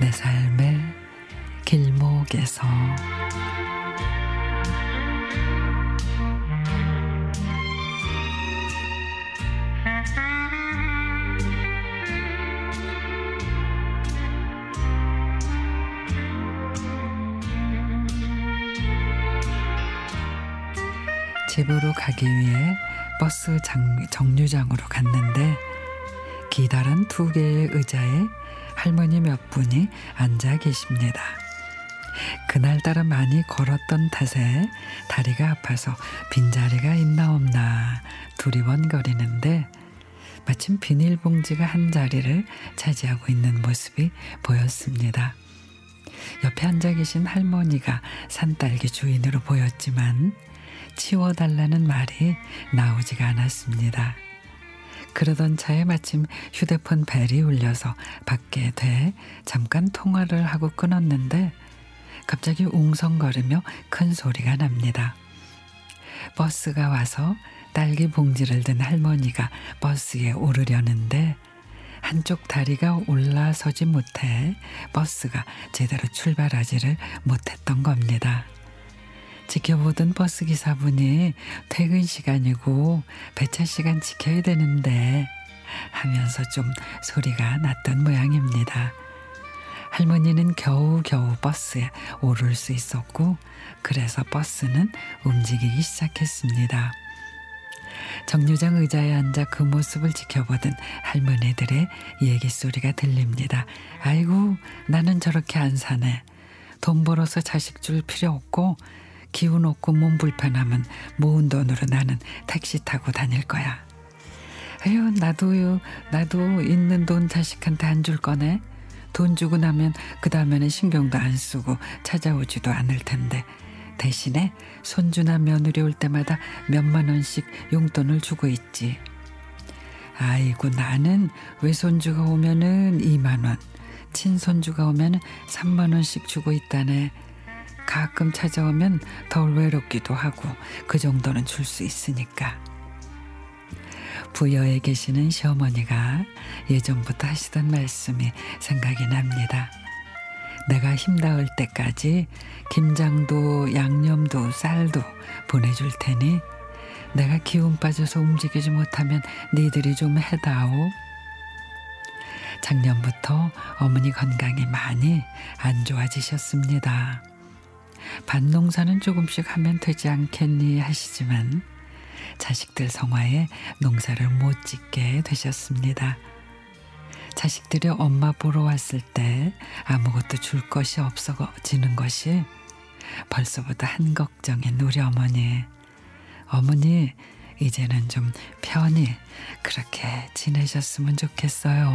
내 삶의 길목에서. 집으로 가기 위해 버스 장, 정류장으로 갔는데 기다란 두 개의 의자에 할머니 몇 분이 앉아 계십니다. 그날따라 많이 걸었던 탓에 다리가 아파서 빈자리가 있나 없나 두리번거리는데 마침 비닐봉지가 한 자리를 차지하고 있는 모습이 보였습니다. 옆에 앉아 계신 할머니가 산딸기 주인으로 보였지만 치워달라는 말이 나오지가 않았습니다. 그러던 차에 마침 휴대폰 벨이 울려서 받게 돼 잠깐 통화를 하고 끊었는데 갑자기 웅성거리며 큰 소리가 납니다. 버스가 와서 딸기 봉지를 든 할머니가 버스에 오르려는데 한쪽 다리가 올라서지 못해 버스가 제대로 출발하지를 못했던 겁니다. 지켜보던 버스 기사분이 퇴근 시간이고 배차 시간 지켜야 되는데 하면서 좀 소리가 났던 모양입니다. 할머니는 겨우겨우 버스에 오를 수 있었고 그래서 버스는 움직이기 시작했습니다. 정류장 의자에 앉아 그 모습을 지켜보던 할머니들의 얘기 소리가 들립니다. 아이고 나는 저렇게 안 사네. 돈 벌어서 자식 줄 필요 없고 기운 없고 몸 불편하면 모은 돈으로 나는 택시 타고 다닐 거야. 아유 나도요 나도 있는 돈 자식한테 안줄 거네. 돈 주고 나면 그 다음에는 신경도 안 쓰고 찾아오지도 않을 텐데 대신에 손주나 며느리 올 때마다 몇만 원씩 용돈을 주고 있지. 아이고 나는 외손주가 오면은 2만 원, 친손주가 오면은 3만 원씩 주고 있다네. 가끔 찾아오면 덜 외롭기도 하고 그 정도는 줄 수 있으니까. 부여에 계시는 시어머니가 예전부터 하시던 말씀이 생각이 납니다. 내가 힘닿을 때까지 김장도 양념도 쌀도 보내줄 테니 내가 기운 빠져서 움직이지 못하면 니들이 좀 해다오. 작년부터 어머니 건강이 많이 안 좋아지셨습니다. 밭농사는 조금씩 하면 되지 않겠니 하시지만 자식들 성화에 농사를 못 짓게 되셨습니다. 자식들이 엄마 보러 왔을 때 아무것도 줄 것이 없어지는 것이 벌써부터 한 걱정인 우리 어머니. 어머니, 이제는 좀 편히 그렇게 지내셨으면 좋겠어요.